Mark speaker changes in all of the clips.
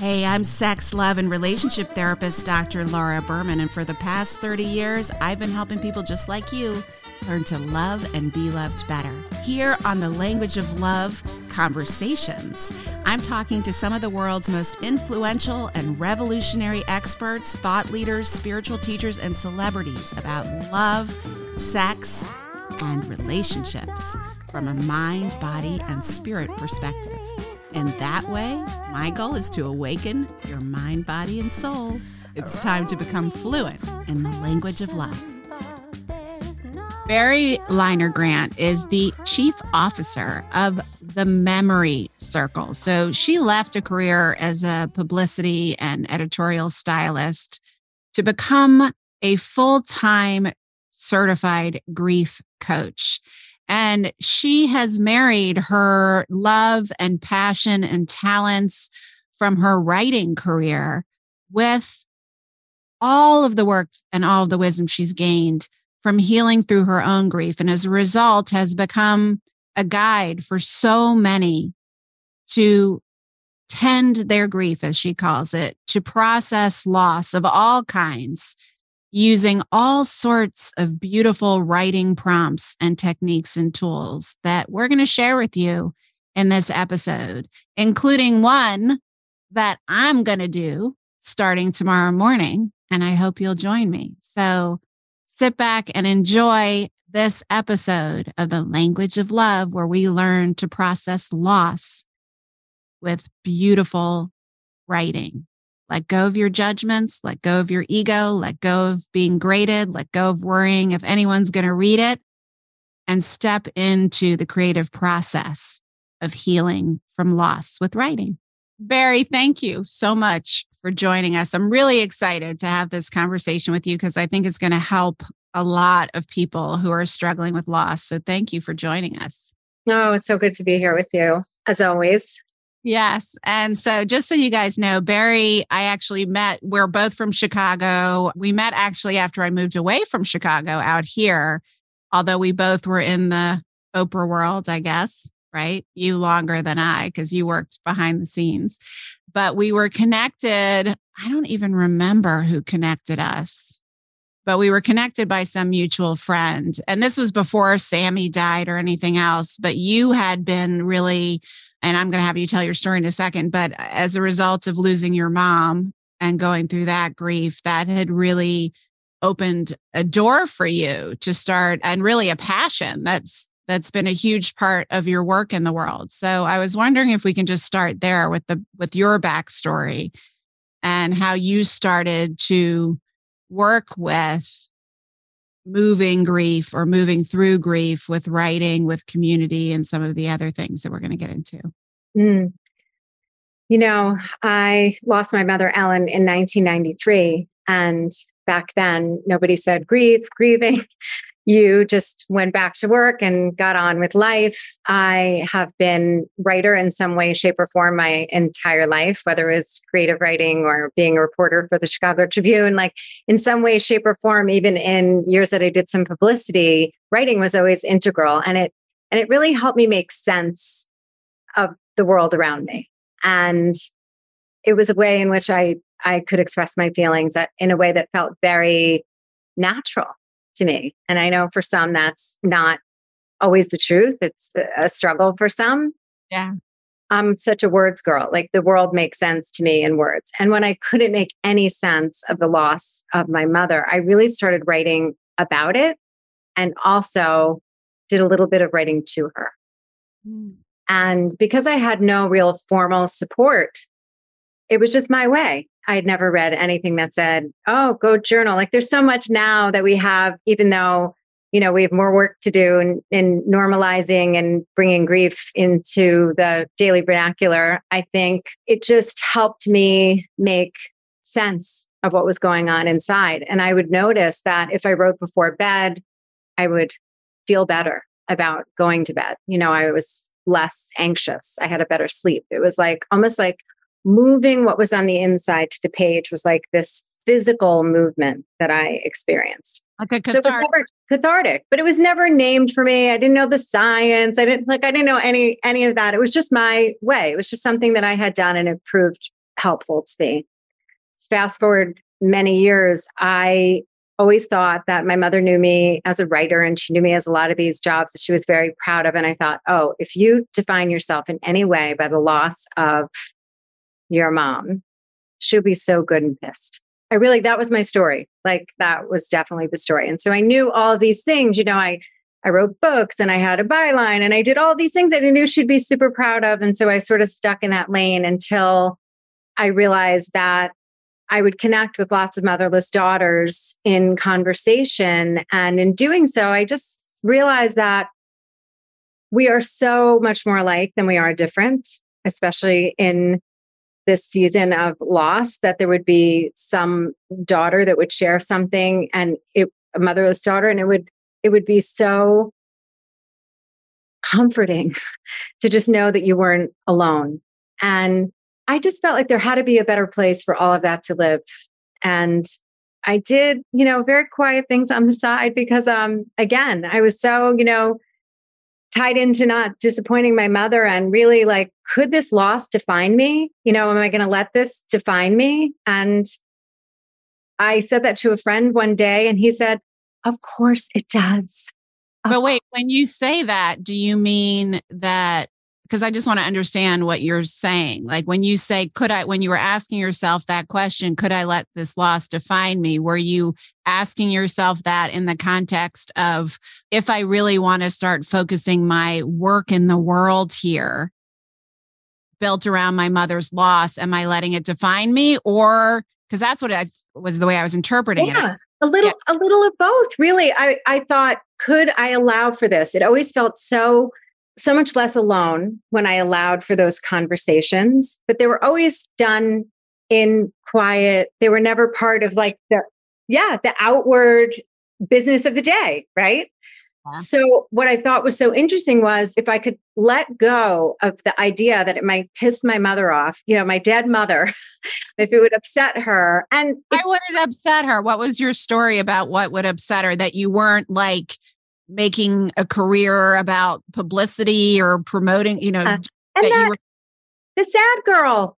Speaker 1: Hey, I'm sex, love, and relationship therapist Dr. Laura Berman, and for the past 30 years, I've been helping people just like you learn to love and be loved better. Here on the Language of Love Conversations, I'm talking to some of the world's most influential and revolutionary experts, thought leaders, spiritual teachers, and celebrities about love, sex, and relationships from a mind, body, and spirit perspective. In that way, my goal is to awaken your mind, body, and soul. It's time to become fluent in the language of love. Barri Leiner Grant is the chief officer of the Memory Circle. So she left a career as a publicity and editorial stylist to become a full time certified grief coach. And she has married her love and passion and talents from her writing career with all of the work and all of the wisdom she's gained from healing through her own grief. And as a result, has become a guide for so many to tend their grief, as she calls it, to process loss of all kinds using all sorts of beautiful writing prompts and techniques and tools that we're going to share with you in this episode, including one that I'm going to do starting tomorrow morning. And I hope you'll join me. So sit back and enjoy this episode of the language of love, where we learn to process loss with beautiful writing. Let go of your judgments, let go of your ego, let go of being graded, let go of worrying if anyone's going to read it, and step into the creative process of healing from loss with writing. Barri, thank you so much for joining us. I'm really excited to have this conversation with you because I think it's going to help a lot of people who are struggling with loss. So thank you for joining us.
Speaker 2: Oh, it's so good to be here with you, as always.
Speaker 1: Yes. And so, just so you guys know, Barri, I actually met, we're both from Chicago. We met actually after I moved away from Chicago out here, although we both were in the Oprah world, I guess, right? You longer than I, because you worked behind the scenes. But we were connected. I don't even remember who connected us but we were connected by some mutual friend. And this was before Sammy died or anything else. But you had been really and I'm going to have you tell your story in a second, but as a result of losing your mom and going through that grief, that had really opened a door for you to start and really a passion that's that's been a huge part of your work in the world. So I was wondering if we can just start there with the with your backstory and how you started to work with moving grief or moving through grief with writing, with community, and some of the other things that we're going to get into? Mm.
Speaker 2: You know, I lost my mother, Ellen, in 1993. And back then, nobody said grief, grieving. you just went back to work and got on with life. I have been writer in some way, shape, or form my entire life, whether it's creative writing or being a reporter for the Chicago Tribune. Like in some way, shape, or form, even in years that I did some publicity, writing was always integral. And it and it really helped me make sense of the world around me. And it was a way in which I I could express my feelings that in a way that felt very natural to me. And I know for some that's not always the truth. It's a struggle for some.
Speaker 1: Yeah.
Speaker 2: I'm such a words girl. Like the world makes sense to me in words. And when I couldn't make any sense of the loss of my mother, I really started writing about it and also did a little bit of writing to her. Mm. And because I had no real formal support, it was just my way. I had never read anything that said, oh, go journal. Like there's so much now that we have, even though, you know, we have more work to do in, in normalizing and bringing grief into the daily vernacular. I think it just helped me make sense of what was going on inside. And I would notice that if I wrote before bed, I would feel better about going to bed. You know, I was less anxious. I had a better sleep. It was like almost like moving what was on the inside to the page was like this physical movement that I experienced.
Speaker 1: Okay, so it was
Speaker 2: never cathartic, but it was never named for me. I didn't know the science. I didn't like I didn't know any any of that. It was just my way. It was just something that I had done and it proved helpful to me. Fast forward many years, I always thought that my mother knew me as a writer and she knew me as a lot of these jobs that she was very proud of. And I thought, oh, if you define yourself in any way by the loss of your mom, she'll be so good and pissed. I really, that was my story. Like that was definitely the story. And so I knew all these things, you know, I, I wrote books and I had a byline and I did all these things that I knew she'd be super proud of. And so I sort of stuck in that lane until I realized that I would connect with lots of motherless daughters in conversation. And in doing so, I just realized that we are so much more alike than we are different, especially in this season of loss, that there would be some daughter that would share something and it, a motherless daughter, and it would it would be so comforting to just know that you weren't alone. And I just felt like there had to be a better place for all of that to live. And I did, you know, very quiet things on the side because, um, again, I was so, you know, tied into not disappointing my mother and really like, could this loss define me? You know, am I going to let this define me? And I said that to a friend one day and he said, Of course it does.
Speaker 1: But wait, when you say that, do you mean that because I just want to understand what you're saying. Like when you say, could I, when you were asking yourself that question, could I let this loss define me? Were you asking yourself that in the context of if I really want to start focusing my work in the world here, built around my mother's loss, am I letting it define me? Or because that's what I was the way I was interpreting yeah. it.
Speaker 2: A little, yeah. a little of both, really. I, I thought, could I allow for this? It always felt so so much less alone when I allowed for those conversations, but they were always done in quiet. They were never part of like the, yeah, the outward business of the day, right? Yeah. So, what I thought was so interesting was if I could let go of the idea that it might piss my mother off, you know, my dead mother, if it would upset her. And
Speaker 1: I wouldn't upset her? What was your story about what would upset her that you weren't like making a career about publicity or promoting, you know, uh,
Speaker 2: and that, were- the sad girl.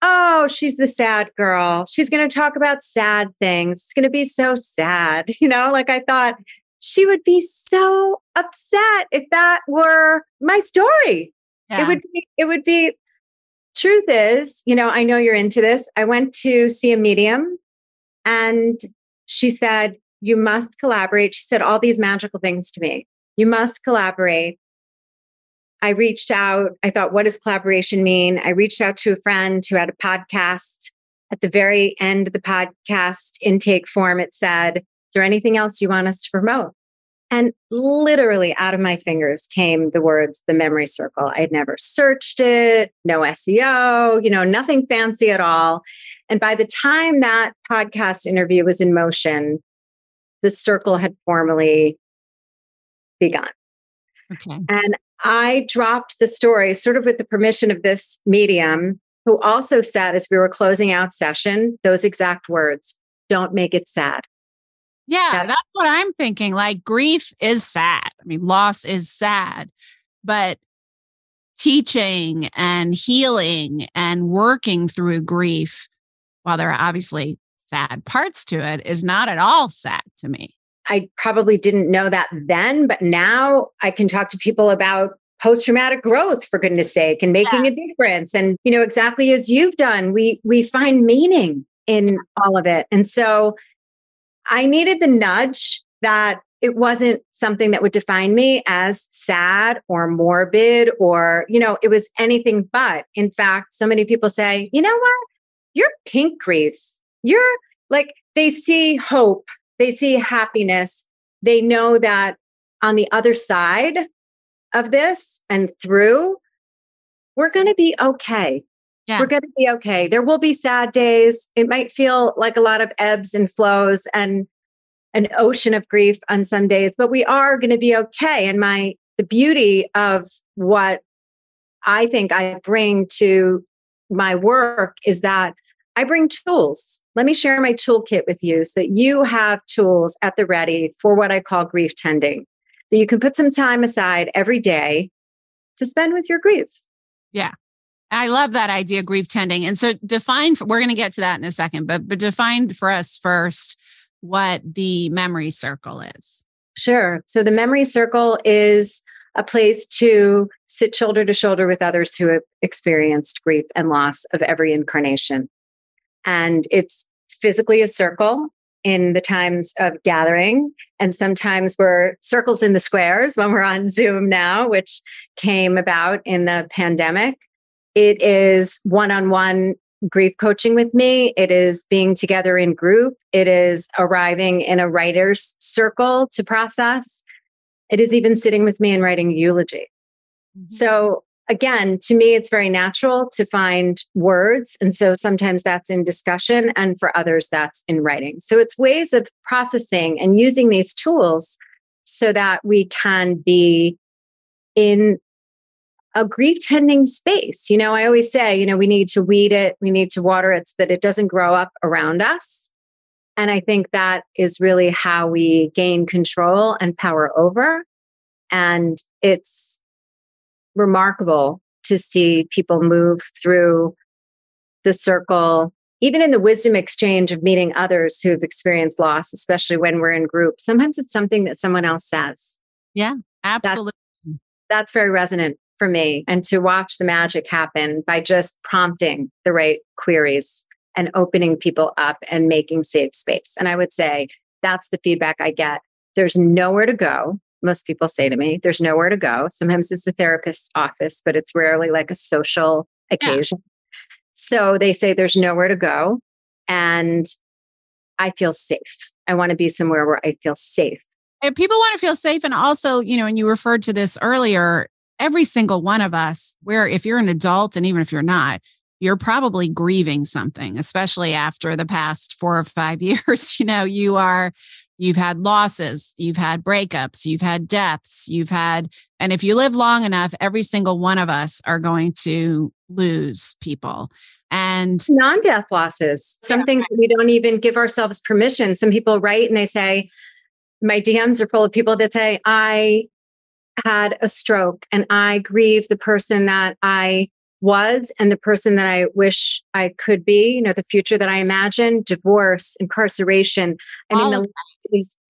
Speaker 2: Oh, she's the sad girl. She's going to talk about sad things. It's going to be so sad. You know, like I thought she would be so upset if that were my story. Yeah. It would be, it would be, truth is, you know, I know you're into this. I went to see a medium and she said, you must collaborate. She said all these magical things to me. You must collaborate. I reached out. I thought, what does collaboration mean? I reached out to a friend who had a podcast. At the very end of the podcast intake form, it said, Is there anything else you want us to promote? And literally out of my fingers came the words, the memory circle. I had never searched it, no SEO, you know, nothing fancy at all. And by the time that podcast interview was in motion, the circle had formally begun. Okay. And I dropped the story sort of with the permission of this medium, who also said, as we were closing out session, those exact words don't make it sad.
Speaker 1: Yeah, that's, that's what I'm thinking. Like, grief is sad. I mean, loss is sad, but teaching and healing and working through grief, while there are obviously sad parts to it is not at all sad to me.
Speaker 2: I probably didn't know that then, but now I can talk to people about post traumatic growth for goodness sake and making yeah. a difference and you know exactly as you've done we we find meaning in all of it and so i needed the nudge that it wasn't something that would define me as sad or morbid or you know it was anything but in fact so many people say you know what you're pink grief you're like, they see hope, they see happiness, they know that on the other side of this and through, we're going to be okay. Yeah. We're going to be okay. There will be sad days. It might feel like a lot of ebbs and flows and an ocean of grief on some days, but we are going to be okay. And my the beauty of what I think I bring to my work is that I bring tools. Let me share my toolkit with you so that you have tools at the ready for what I call grief tending, that you can put some time aside every day to spend with your grief.
Speaker 1: Yeah. I love that idea, grief tending. And so define, we're going to get to that in a second, but, but define for us first what the memory circle is.
Speaker 2: Sure. So the memory circle is a place to sit shoulder to shoulder with others who have experienced grief and loss of every incarnation. And it's physically a circle in the times of gathering. And sometimes we're circles in the squares when we're on Zoom now, which came about in the pandemic. It is one on one grief coaching with me. It is being together in group. It is arriving in a writer's circle to process. It is even sitting with me and writing a eulogy. Mm-hmm. So again, to me, it's very natural to find words. And so sometimes that's in discussion, and for others, that's in writing. So it's ways of processing and using these tools so that we can be in a grief tending space. You know, I always say, you know, we need to weed it, we need to water it so that it doesn't grow up around us. And I think that is really how we gain control and power over. And it's remarkable to see people move through the circle, even in the wisdom exchange of meeting others who've experienced loss, especially when we're in group. Sometimes it's something that someone else says.
Speaker 1: Yeah, absolutely.
Speaker 2: That's, that's very resonant for me. And to watch the magic happen by just prompting the right queries and opening people up and making safe space. And I would say that's the feedback I get. There's nowhere to go most people say to me. There's nowhere to go. Sometimes it's a therapist's office, but it's rarely like a social occasion. Yeah. So they say there's nowhere to go. And I feel safe. I want to be somewhere where I feel safe.
Speaker 1: And people want to feel safe. And also, you know, and you referred to this earlier, every single one of us, where if you're an adult and even if you're not, you're probably grieving something, especially after the past four or five years. You know, you are You've had losses, you've had breakups, you've had deaths, you've had, and if you live long enough, every single one of us are going to lose people. And
Speaker 2: non death losses, something yeah. we don't even give ourselves permission. Some people write and they say, My DMs are full of people that say, I had a stroke and I grieve the person that I was and the person that I wish I could be, you know, the future that I imagine, divorce, incarceration. I mean, the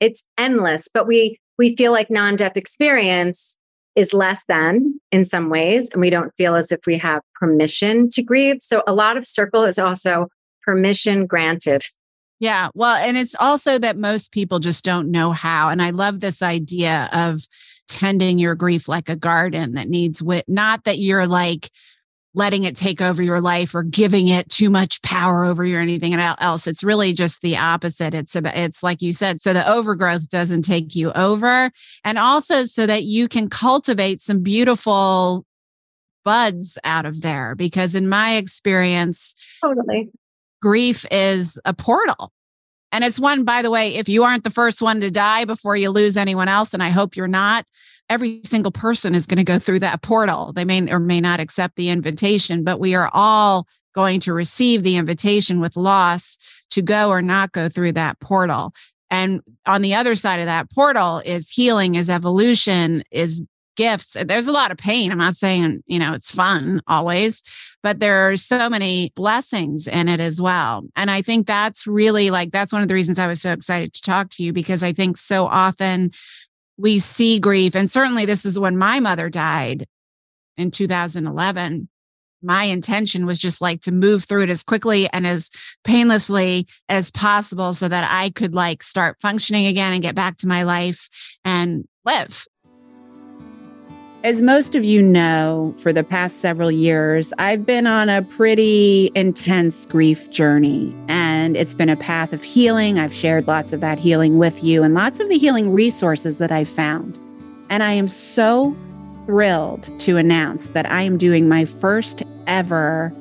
Speaker 2: it's endless, but we we feel like non-death experience is less than in some ways, and we don't feel as if we have permission to grieve. So a lot of circle is also permission granted.
Speaker 1: Yeah. Well, and it's also that most people just don't know how. And I love this idea of tending your grief like a garden that needs wit. Not that you're like letting it take over your life or giving it too much power over you or anything else. It's really just the opposite. It's about, it's like you said, so the overgrowth doesn't take you over. And also so that you can cultivate some beautiful buds out of there. Because in my experience,
Speaker 2: totally
Speaker 1: grief is a portal. And it's one, by the way, if you aren't the first one to die before you lose anyone else, and I hope you're not, every single person is going to go through that portal. They may or may not accept the invitation, but we are all going to receive the invitation with loss to go or not go through that portal. And on the other side of that portal is healing, is evolution, is gifts. There's a lot of pain. I'm not saying, you know, it's fun always, but there are so many blessings in it as well. And I think that's really like, that's one of the reasons I was so excited to talk to you because I think so often we see grief. And certainly this is when my mother died in 2011. My intention was just like to move through it as quickly and as painlessly as possible so that I could like start functioning again and get back to my life and live. As most of you know, for the past several years, I've been on a pretty intense grief journey, and it's been a path of healing. I've shared lots of that healing with you and lots of the healing resources that I've found. And I am so thrilled to announce that I am doing my first ever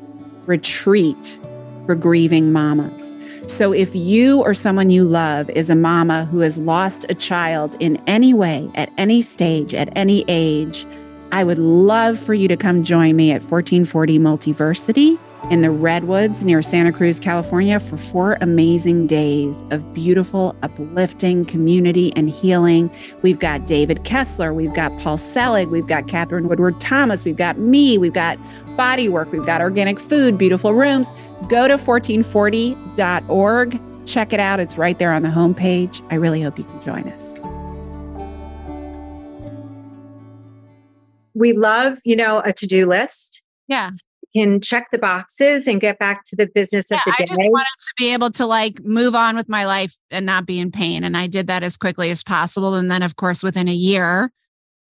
Speaker 1: retreat for grieving mamas. So, if you or someone you love is a mama who has lost a child in any way, at any stage, at any age, I would love for you to come join me at 1440 Multiversity in the Redwoods near Santa Cruz, California for four amazing days of beautiful, uplifting community and healing. We've got David Kessler, we've got Paul Selig, we've got Katherine Woodward Thomas, we've got me, we've got body work, we've got organic food, beautiful rooms. Go to 1440.org. Check it out. It's right there on the homepage. I really hope you can join us.
Speaker 2: We love, you know, a to do list.
Speaker 1: Yeah
Speaker 2: can check the boxes and get back to the business yeah, of the day.
Speaker 1: I just wanted to be able to like move on with my life and not be in pain. And I did that as quickly as possible. And then, of course, within a year,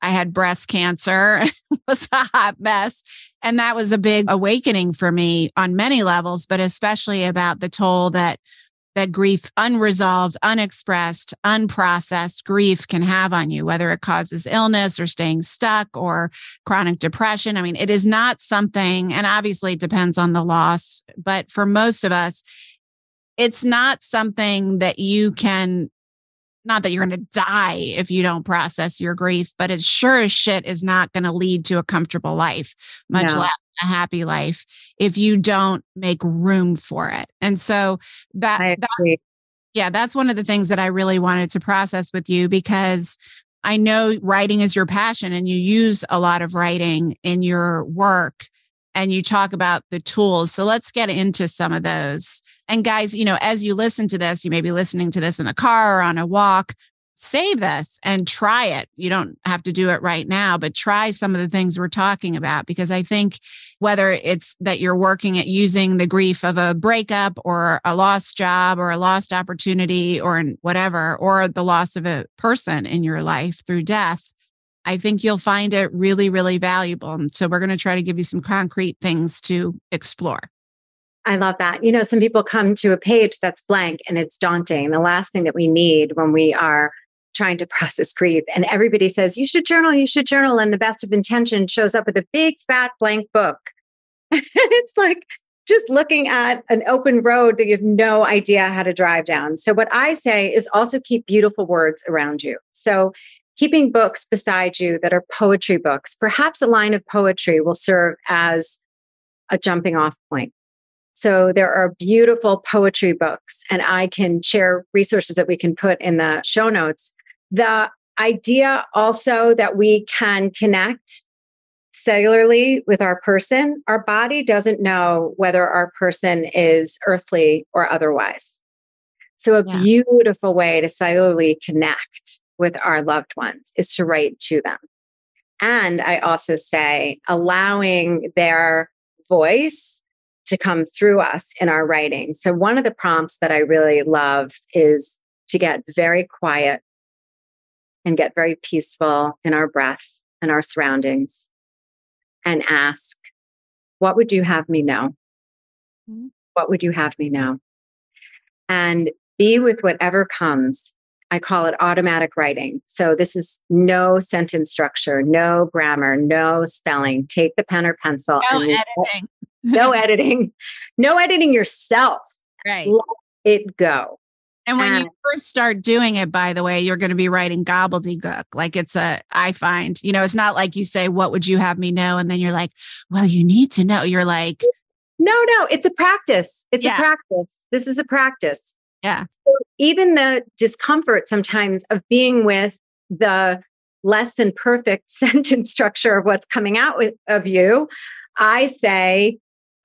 Speaker 1: I had breast cancer. it was a hot mess. And that was a big awakening for me on many levels, but especially about the toll that that grief, unresolved, unexpressed, unprocessed grief can have on you, whether it causes illness or staying stuck or chronic depression. I mean, it is not something, and obviously it depends on the loss, but for most of us, it's not something that you can not that you're going to die if you don't process your grief, but it sure as shit is not going to lead to a comfortable life, much no. less a happy life if you don't make room for it. And so that that's yeah, that's one of the things that I really wanted to process with you because I know writing is your passion and you use a lot of writing in your work and you talk about the tools. So let's get into some of those. And guys, you know, as you listen to this, you may be listening to this in the car or on a walk save this and try it. You don't have to do it right now, but try some of the things we're talking about because I think whether it's that you're working at using the grief of a breakup or a lost job or a lost opportunity or whatever, or the loss of a person in your life through death, I think you'll find it really, really valuable. So we're going to try to give you some concrete things to explore.
Speaker 2: I love that. You know, some people come to a page that's blank and it's daunting. The last thing that we need when we are trying to process grief. And everybody says, you should journal, you should journal. And the best of intention shows up with a big fat blank book. it's like just looking at an open road that you have no idea how to drive down. So, what I say is also keep beautiful words around you. So, keeping books beside you that are poetry books, perhaps a line of poetry will serve as a jumping off point. So there are beautiful poetry books, and I can share resources that we can put in the show notes the idea also that we can connect cellularly with our person, our body doesn't know whether our person is earthly or otherwise. So, a yeah. beautiful way to cellularly connect with our loved ones is to write to them. And I also say, allowing their voice to come through us in our writing. So, one of the prompts that I really love is to get very quiet and get very peaceful in our breath and our surroundings and ask, What would you have me know? Mm-hmm. What would you have me know? And be with whatever comes. I call it automatic writing. So this is no sentence structure, no grammar, no spelling. Take the pen or pencil.
Speaker 1: No editing.
Speaker 2: no editing. No editing yourself.
Speaker 1: Right.
Speaker 2: Let it go.
Speaker 1: And when you uh. first start doing it, by the way, you're going to be writing gobbledygook. Like it's a, I find, you know, it's not like you say, What would you have me know? And then you're like, Well, you need to know. You're like,
Speaker 2: No, no, it's a practice. It's yeah. a practice. This is a practice.
Speaker 1: Yeah.
Speaker 2: So even the discomfort sometimes of being with the less than perfect sentence structure of what's coming out with, of you, I say,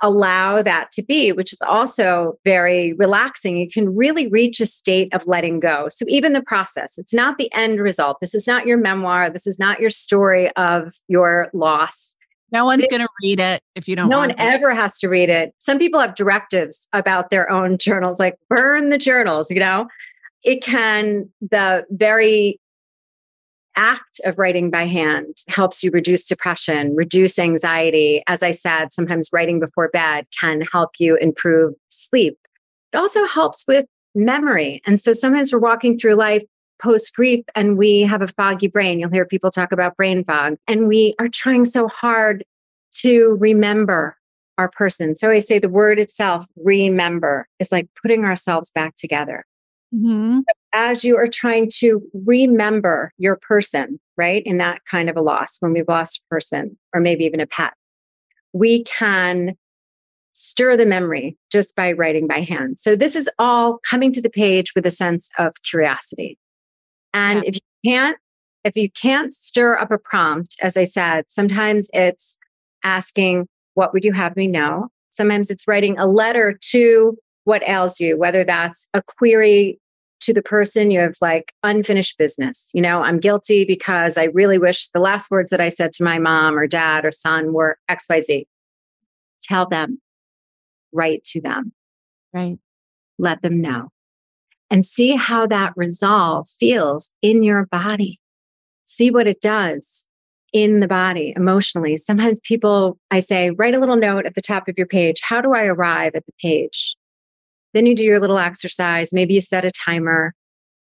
Speaker 2: allow that to be, which is also very relaxing. You can really reach a state of letting go. So, even the process, it's not the end result. This is not your memoir. This is not your story of your loss.
Speaker 1: No one's going to read it if you don't.
Speaker 2: No one ever has to read it. Some people have directives about their own journals, like burn the journals, you know? It can, the very act of writing by hand helps you reduce depression, reduce anxiety. As I said, sometimes writing before bed can help you improve sleep. It also helps with memory. And so sometimes we're walking through life post grief and we have a foggy brain. You'll hear people talk about brain fog, and we are trying so hard to remember our person. So I say the word itself, remember, is like putting ourselves back together. Mm-hmm. As you are trying to remember your person, right, in that kind of a loss, when we've lost a person or maybe even a pet, we can stir the memory just by writing by hand. So this is all coming to the page with a sense of curiosity. And yeah. if you can't, if you can't stir up a prompt, as I said, sometimes it's asking, what would you have me know? Sometimes it's writing a letter to what ails you, whether that's a query to the person you have like unfinished business. You know, I'm guilty because I really wish the last words that I said to my mom or dad or son were XYZ. Tell them, write to them.
Speaker 1: Right.
Speaker 2: Let them know and see how that resolve feels in your body. See what it does in the body emotionally. Sometimes people, I say, write a little note at the top of your page. How do I arrive at the page? Then you do your little exercise. Maybe you set a timer.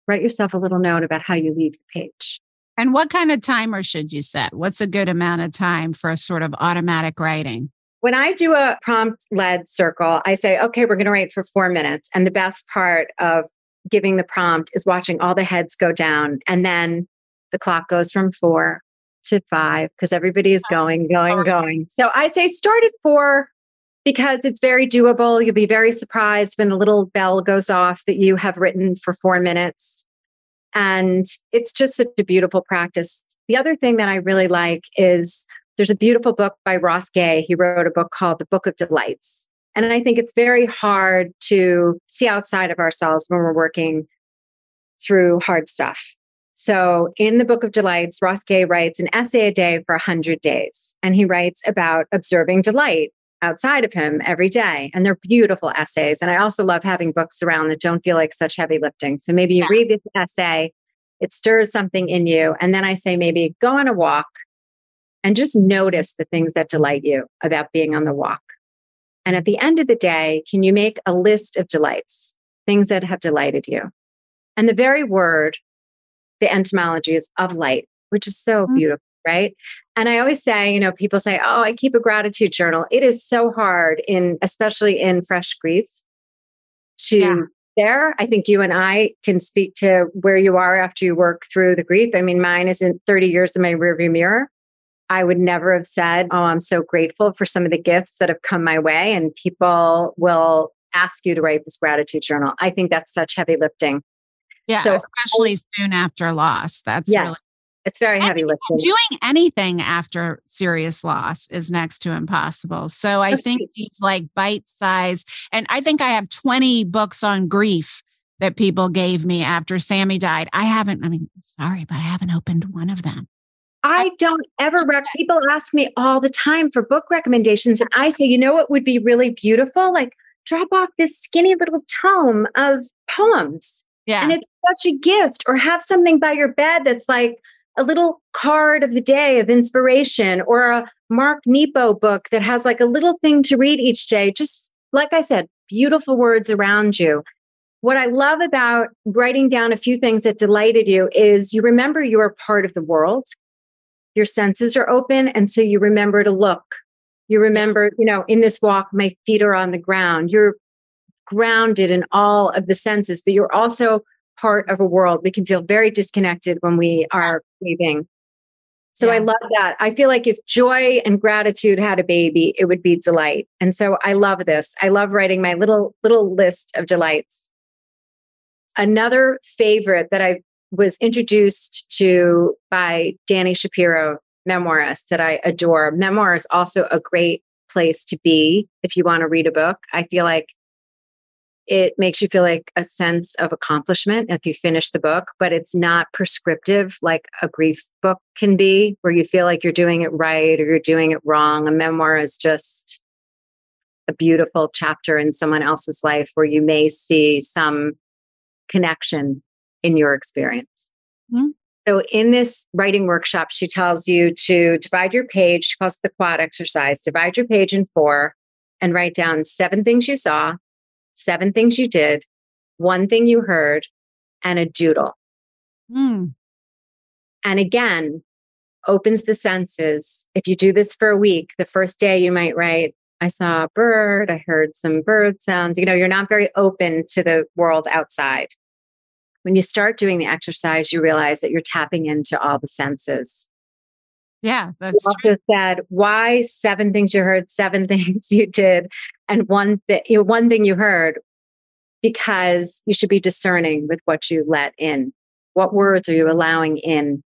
Speaker 2: Write yourself a little note about how you leave the page.
Speaker 1: And what kind of timer should you set? What's a good amount of time for a sort of automatic writing?
Speaker 2: When I do a prompt led circle, I say, okay, we're going to write for four minutes. And the best part of giving the prompt is watching all the heads go down. And then the clock goes from four to five because everybody is going, going, going. So I say start at four, because it's very doable. You'll be very surprised when the little bell goes off that you have written for four minutes. And it's just such a beautiful practice. The other thing that I really like is there's a beautiful book by Ross Gay. He wrote a book called The Book of Delights. And I think it's very hard to see outside of ourselves when we're working through hard stuff. So, in the Book of Delights, Ross Gay writes an essay a day for 100 days. And he writes about observing delight outside of him every day. And they're beautiful essays. And I also love having books around that don't feel like such heavy lifting. So maybe you yeah. read this essay, it stirs something in you. And then I say, maybe go on a walk and just notice the things that delight you about being on the walk. And at the end of the day, can you make a list of delights, things that have delighted you? And the very word, the etymology is of light, which is so mm-hmm. beautiful, right? And I always say, you know, people say, "Oh, I keep a gratitude journal." It is so hard in especially in fresh grief to yeah. there. I think you and I can speak to where you are after you work through the grief. I mean, mine isn't 30 years in my rearview mirror. I would never have said, "Oh, I'm so grateful for some of the gifts that have come my way." And people will ask you to write this gratitude journal. I think that's such heavy lifting.
Speaker 1: Yeah, so, especially soon after loss. That's yes. really
Speaker 2: it's very heavy lifting.
Speaker 1: Doing anything after serious loss is next to impossible. So I think these like bite size, and I think I have 20 books on grief that people gave me after Sammy died. I haven't, I mean, sorry, but I haven't opened one of them.
Speaker 2: I don't ever, rec- people ask me all the time for book recommendations. And I say, you know what would be really beautiful? Like drop off this skinny little tome of poems.
Speaker 1: Yeah.
Speaker 2: And it's such a gift. Or have something by your bed that's like, a little card of the day of inspiration or a Mark Nepo book that has like a little thing to read each day. Just like I said, beautiful words around you. What I love about writing down a few things that delighted you is you remember you are part of the world. Your senses are open. And so you remember to look. You remember, you know, in this walk, my feet are on the ground. You're grounded in all of the senses, but you're also part of a world. We can feel very disconnected when we are So yeah. I love that. I feel like if joy and gratitude had a baby, it would be delight. And so I love this. I love writing my little little list of delights. Another favorite that I was introduced to by Danny Shapiro, memoirist that I adore. Memoir is also a great place to be if you want to read a book. I feel like it makes you feel like a sense of accomplishment like you finish the book but it's not prescriptive like a grief book can be where you feel like you're doing it right or you're doing it wrong a memoir is just a beautiful chapter in someone else's life where you may see some connection in your experience mm-hmm. so in this writing workshop she tells you to divide your page she calls it the quad exercise divide your page in four and write down seven things you saw seven things you did, one thing you heard, and a doodle. Mm. And again, opens the senses. If you do this for a week, the first day you might write, I saw a bird, I heard some bird sounds. You know, you're not very open to the world outside. When you start doing the exercise, you realize that you're tapping into all the senses.
Speaker 1: Yeah. That's
Speaker 2: you also said why seven things you heard, seven things you did, and one thing you know, one thing you heard, because you should be discerning with what you let in. What words are you allowing in?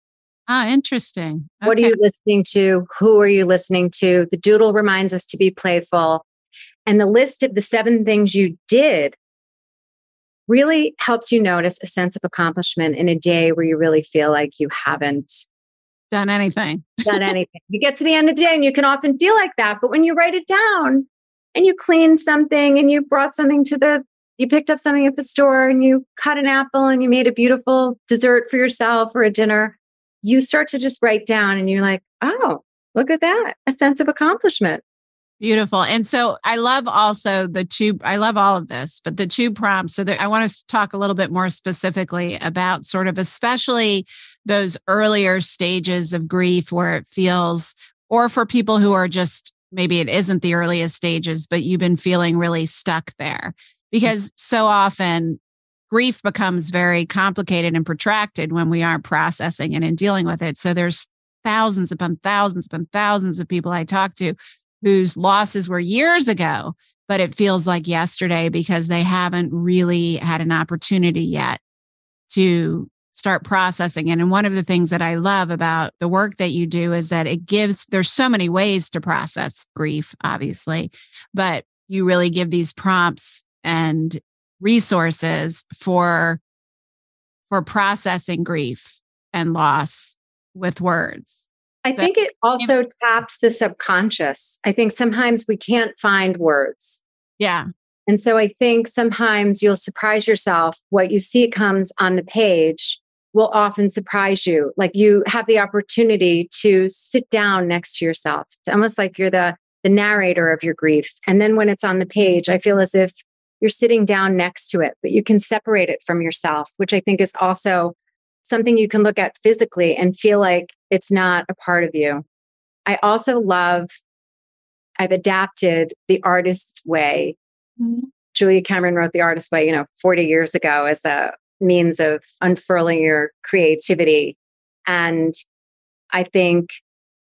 Speaker 1: Ah, interesting.
Speaker 2: Okay. What are you listening to? Who are you listening to? The doodle reminds us to be playful. And the list of the seven things you did really helps you notice a sense of accomplishment in a day where you really feel like you haven't
Speaker 1: done anything.
Speaker 2: done anything. You get to the end of the day and you can often feel like that. But when you write it down and you cleaned something and you brought something to the, you picked up something at the store and you cut an apple and you made a beautiful dessert for yourself or a dinner, you start to just write down and you're like, oh, look at that, a sense of accomplishment.
Speaker 1: Beautiful. And so I love also the two, I love all of this, but the two prompts. So that I want to talk a little bit more specifically about sort of especially those earlier stages of grief where it feels, or for people who are just maybe it isn't the earliest stages, but you've been feeling really stuck there. Because so often grief becomes very complicated and protracted when we aren't processing it and dealing with it. So there's thousands upon thousands upon thousands of people I talk to whose losses were years ago, but it feels like yesterday because they haven't really had an opportunity yet to start processing it. And one of the things that I love about the work that you do is that it gives, there's so many ways to process grief, obviously, but you really give these prompts and resources for for processing grief and loss with words
Speaker 2: I so, think it also taps the subconscious. I think sometimes we can't find words.
Speaker 1: Yeah.
Speaker 2: And so I think sometimes you'll surprise yourself. What you see comes on the page will often surprise you. Like you have the opportunity to sit down next to yourself. It's almost like you're the the narrator of your grief. And then when it's on the page, I feel as if you're sitting down next to it, but you can separate it from yourself, which I think is also something you can look at physically and feel like it's not a part of you. I also love, I've adapted the artist's way. Mm-hmm. Julia Cameron wrote The Artist's Way, you know, 40 years ago as a means of unfurling your creativity. And I think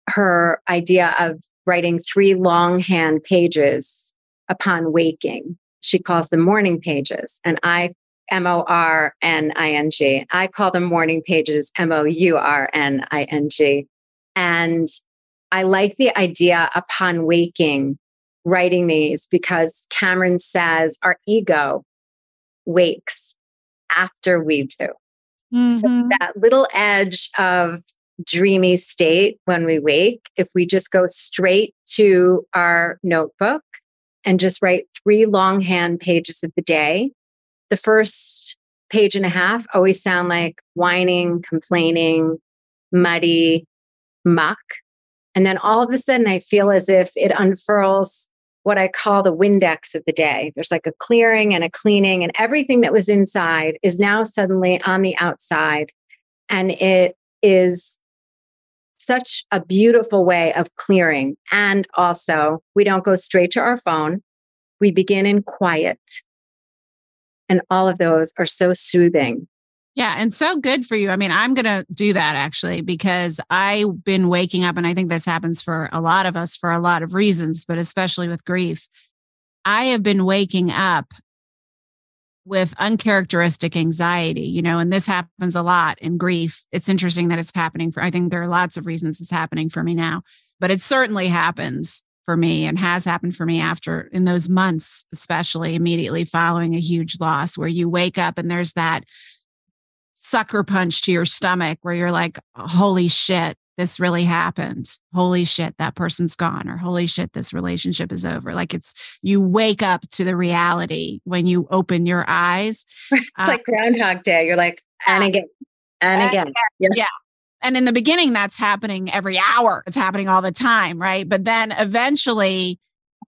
Speaker 2: her idea of writing three longhand pages upon waking, she calls them morning pages. And I M O R N I N G. I call them morning pages M O U R N I N G. And I like the idea upon waking, writing these because Cameron says our ego wakes after we do. Mm-hmm. So that little edge of dreamy state when we wake, if we just go straight to our notebook and just write three longhand pages of the day, the first page and a half always sound like whining, complaining, muddy, muck. And then all of a sudden, I feel as if it unfurls what I call the Windex of the day. There's like a clearing and a cleaning, and everything that was inside is now suddenly on the outside. And it is such a beautiful way of clearing. And also, we don't go straight to our phone, we begin in quiet. And all of those are so soothing.
Speaker 1: Yeah, and so good for you. I mean, I'm going to do that actually because I've been waking up, and I think this happens for a lot of us for a lot of reasons, but especially with grief. I have been waking up with uncharacteristic anxiety, you know, and this happens a lot in grief. It's interesting that it's happening for, I think there are lots of reasons it's happening for me now, but it certainly happens for me and has happened for me after in those months, especially immediately following a huge loss, where you wake up and there's that sucker punch to your stomach where you're like, holy shit, this really happened. Holy shit, that person's gone, or holy shit, this relationship is over. Like it's, you wake up to the reality when you open your eyes.
Speaker 2: It's uh, like Groundhog Day. You're like, and again, and, and again. again.
Speaker 1: Yeah. yeah. And in the beginning, that's happening every hour. It's happening all the time, right? But then eventually,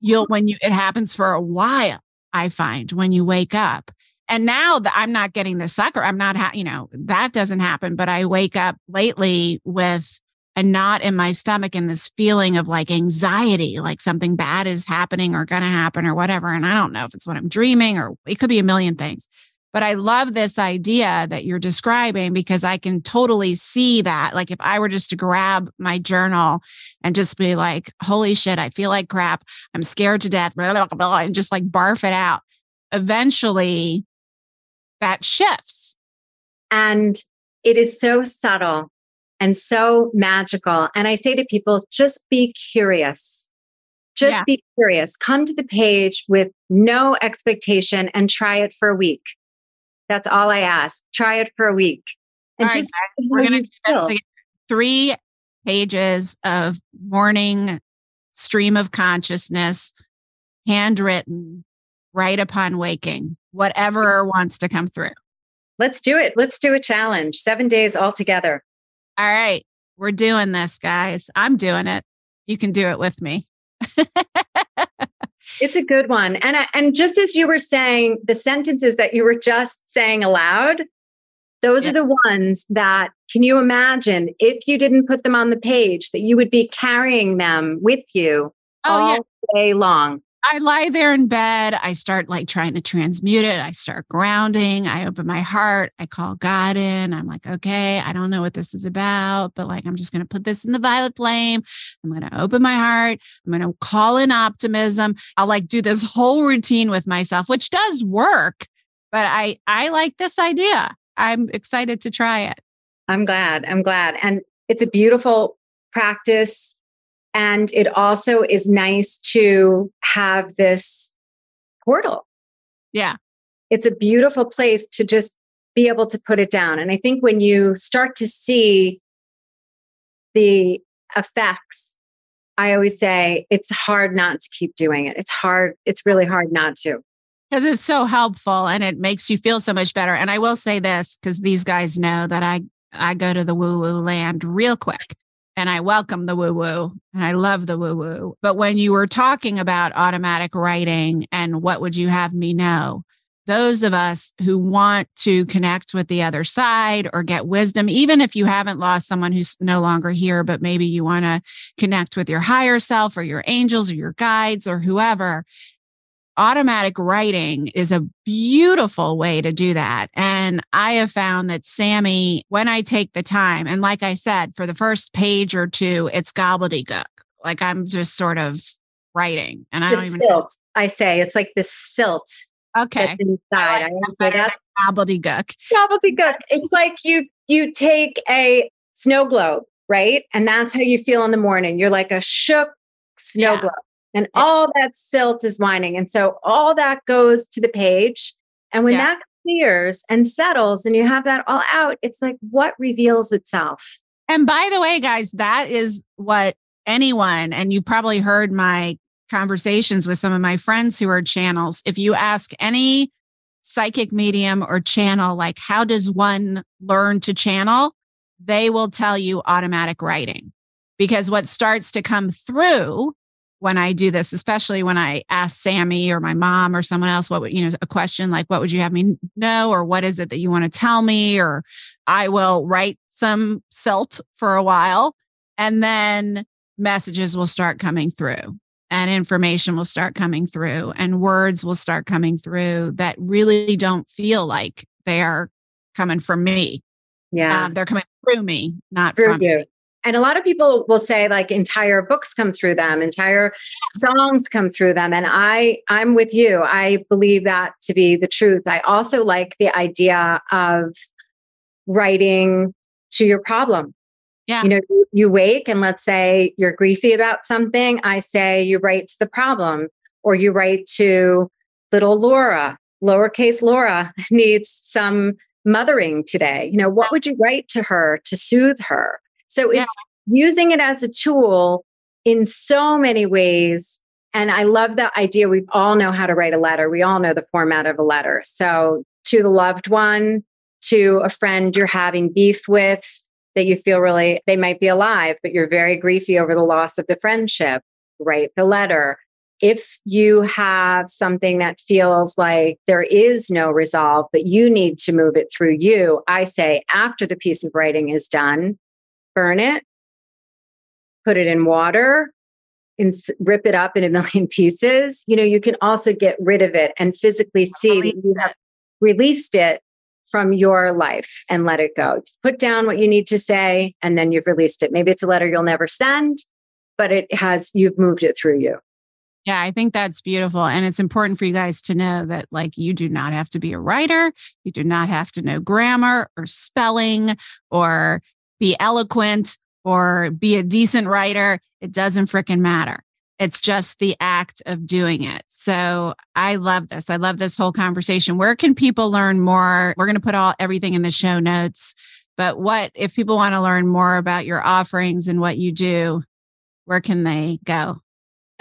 Speaker 1: you'll when you it happens for a while. I find when you wake up. And now that I'm not getting the sucker, I'm not, ha- you know, that doesn't happen. But I wake up lately with a knot in my stomach and this feeling of like anxiety, like something bad is happening or going to happen or whatever. And I don't know if it's what I'm dreaming or it could be a million things. But I love this idea that you're describing because I can totally see that. Like, if I were just to grab my journal and just be like, holy shit, I feel like crap. I'm scared to death, blah, blah, blah, and just like barf it out, eventually that shifts.
Speaker 2: And it is so subtle and so magical. And I say to people, just be curious. Just yeah. be curious. Come to the page with no expectation and try it for a week. That's all I ask. Try it for a week.
Speaker 1: And all just right, we're going to do this together. Three pages of morning stream of consciousness, handwritten right upon waking, whatever wants to come through.
Speaker 2: Let's do it. Let's do a challenge. Seven days all together.
Speaker 1: All right. We're doing this, guys. I'm doing it. You can do it with me.
Speaker 2: it's a good one. And I, and just as you were saying, the sentences that you were just saying aloud, those yeah. are the ones that can you imagine if you didn't put them on the page that you would be carrying them with you oh, all yeah. day long.
Speaker 1: I lie there in bed. I start like trying to transmute it. I start grounding. I open my heart. I call God in. I'm like, okay, I don't know what this is about, but like, I'm just going to put this in the violet flame. I'm going to open my heart. I'm going to call in optimism. I'll like do this whole routine with myself, which does work, but I, I like this idea. I'm excited to try it.
Speaker 2: I'm glad. I'm glad. And it's a beautiful practice and it also is nice to have this portal.
Speaker 1: Yeah.
Speaker 2: It's a beautiful place to just be able to put it down. And I think when you start to see the effects, I always say it's hard not to keep doing it. It's hard, it's really hard not to.
Speaker 1: Because it's so helpful and it makes you feel so much better. And I will say this because these guys know that I I go to the woo woo land real quick and I welcome the woo woo and I love the woo woo. But when you were talking about automatic writing and what would you have me know? Those of us who want to connect with the other side or get wisdom, even if you haven't lost someone who's no longer here, but maybe you want to connect with your higher self or your angels or your guides or whoever, automatic writing is a beautiful way to do that. And I have found that Sammy, when I take the time, and like I said, for the first page or two, it's gobbledygook. Like I'm just sort of writing and I the don't even
Speaker 2: silt. I say it's like the silt.
Speaker 1: Okay.
Speaker 2: inside. I,
Speaker 1: like I say that gobbledygook.
Speaker 2: Gobbledygook. It's like you you take a snow globe, right? And that's how you feel in the morning. You're like a shook snow yeah. globe and all that silt is whining. And so all that goes to the page. And when yeah. that clears and settles and you have that all out, it's like what reveals itself.
Speaker 1: And by the way, guys, that is what anyone, and you've probably heard my conversations with some of my friends who are channels. If you ask any psychic medium or channel, like, how does one learn to channel? They will tell you automatic writing because what starts to come through when I do this, especially when I ask Sammy or my mom or someone else, what would, you know, a question like, what would you have me know? Or what is it that you want to tell me? Or I will write some silt for a while and then messages will start coming through and information will start coming through and words will start coming through that really don't feel like they are coming from me.
Speaker 2: Yeah.
Speaker 1: Um, they're coming through me, not
Speaker 2: through
Speaker 1: from
Speaker 2: you. Me and a lot of people will say like entire books come through them entire songs come through them. And i i'm with you. I believe that to be the truth. I also like the idea of writing to your problem.
Speaker 1: Yeah.
Speaker 2: You know you, you wake and let's say you're griefy about something. I say you write to the problem or you write to little laura. Lowercase laura needs some mothering today. You know what would you write to her to soothe her so yeah. it's using it as a tool in so many ways. And I love the idea. We all know how to write a letter. We all know the format of a letter. So to the loved one, to a friend you're having beef with that you feel really, they might be alive, but you're very griefy over the loss of the friendship, write the letter. If you have something that feels like there is no resolve, but you need to move it through you, I say after the piece of writing is done, burn it, put it in water, and rip it up in a million pieces. You know, you can also get rid of it and physically see that you have released it from your life and let it go. Put down what you need to say and then you've released it. Maybe it's a letter you'll never send, but it has, you've moved it through you.
Speaker 1: Yeah, I think that's beautiful. And it's important for you guys to know that, like, you do not have to be a writer. You do not have to know grammar or spelling or be eloquent or be a decent writer. It doesn't freaking matter. It's just the act of doing it. So I love this. I love this whole conversation. Where can people learn more? We're going to put all everything in the show notes. But what if people want to learn more about your offerings and what you do? Where can they go?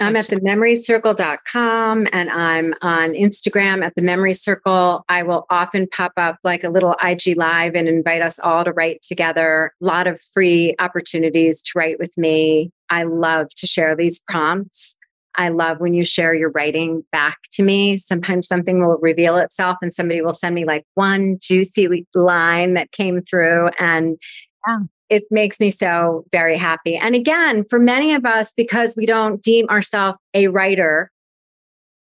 Speaker 2: I'm at thememorycircle.com and I'm on Instagram at the Memory Circle. I will often pop up like a little IG live and invite us all to write together. A lot of free opportunities to write with me. I love to share these prompts. I love when you share your writing back to me. Sometimes something will reveal itself and somebody will send me like one juicy line that came through and yeah it makes me so very happy. And again, for many of us, because we don't deem ourselves a writer,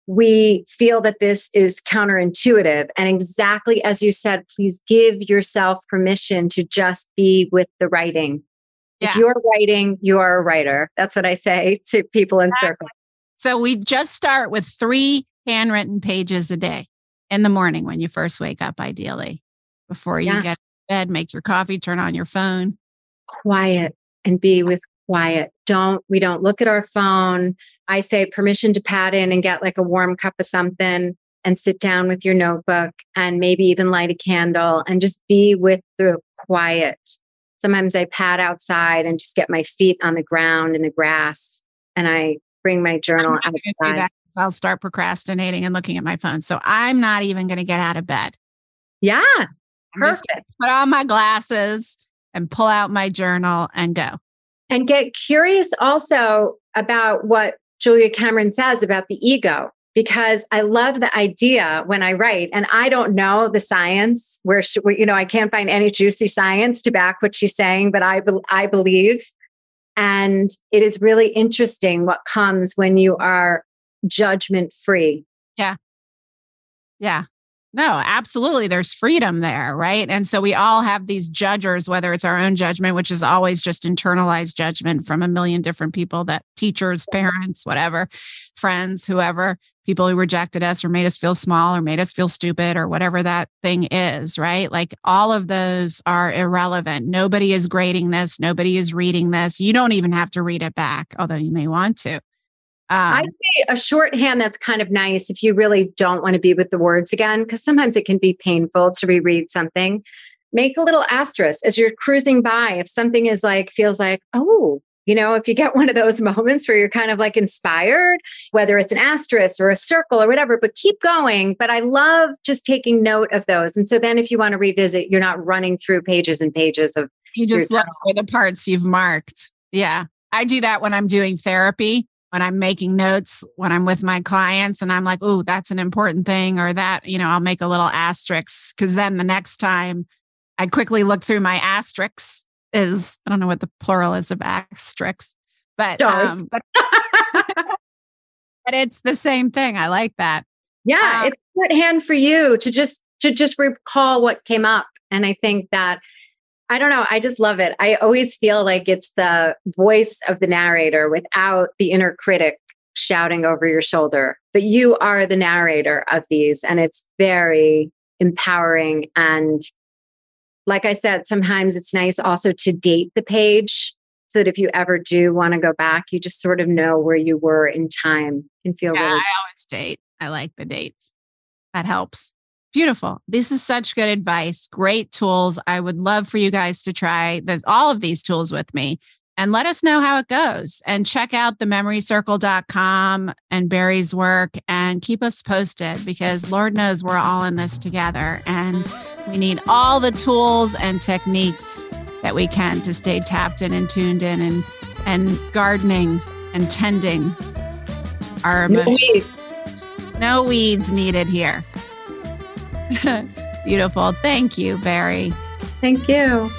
Speaker 2: we feel that this is counterintuitive. And exactly as you said, please give yourself permission to just be with the writing. Yeah. If you're writing, you are a writer. That's what I say to people in circles.
Speaker 1: So we just start with three handwritten pages a day in the morning when you first wake up, ideally, before you yeah. get bed, make your coffee, turn on your phone
Speaker 2: quiet and be with quiet. Don't, we don't look at our phone. I say permission to pat in and get like a warm cup of something and sit down with your notebook and maybe even light a candle and just be with the quiet. Sometimes I pat outside and just get my feet on the ground in the grass and I bring my journal outside.
Speaker 1: I'll start procrastinating and looking at my phone. So I'm not even going to get out of bed.
Speaker 2: Yeah. I'm perfect.
Speaker 1: put on my glasses and pull out my journal and go.
Speaker 2: And get curious also about what Julia Cameron says about the ego, because I love the idea when I write, and I don't know the science where, she, you know, I can't find any juicy science to back what she's saying, but I, I believe. And it is really interesting what comes when you are judgment free.
Speaker 1: Yeah. Yeah. No, absolutely. There's freedom there, right? And so we all have these judgers, whether it's our own judgment, which is always just internalized judgment from a million different people that teachers, parents, whatever, friends, whoever, people who rejected us or made us feel small or made us feel stupid or whatever that thing is, right? Like all of those are irrelevant. Nobody is grading this. Nobody is reading this. You don't even have to read it back, although you may want to.
Speaker 2: Um, I'd say a shorthand that's kind of nice if you really don't want to be with the words again, because sometimes it can be painful to reread something. Make a little asterisk as you're cruising by. If something is like, feels like, oh, you know, if you get one of those moments where you're kind of like inspired, whether it's an asterisk or a circle or whatever, but keep going. But I love just taking note of those. And so then if you want to revisit, you're not running through pages and pages of.
Speaker 1: You just look for the parts you've marked. Yeah. I do that when I'm doing therapy when I'm making notes when I'm with my clients and I'm like, oh, that's an important thing, or that, you know, I'll make a little asterisk because then the next time I quickly look through my asterisks is I don't know what the plural is of asterisks, but um, but, but it's the same thing. I like that.
Speaker 2: Yeah, um, it's good hand for you to just to just recall what came up, and I think that I don't know. I just love it. I always feel like it's the voice of the narrator without the inner critic shouting over your shoulder. But you are the narrator of these, and it's very empowering. And like I said, sometimes it's nice also to date the page so that if you ever do want to go back, you just sort of know where you were in time and feel
Speaker 1: yeah,
Speaker 2: really.
Speaker 1: I always date. I like the dates. That helps. Beautiful. This is such good advice. Great tools. I would love for you guys to try this, all of these tools with me and let us know how it goes. And check out the memoryscircle.com and Barri's work and keep us posted because Lord knows we're all in this together and we need all the tools and techniques that we can to stay tapped in and tuned in and and gardening and tending our emotions. No weeds, no weeds needed here. Beautiful. Thank you, Barri.
Speaker 2: Thank you.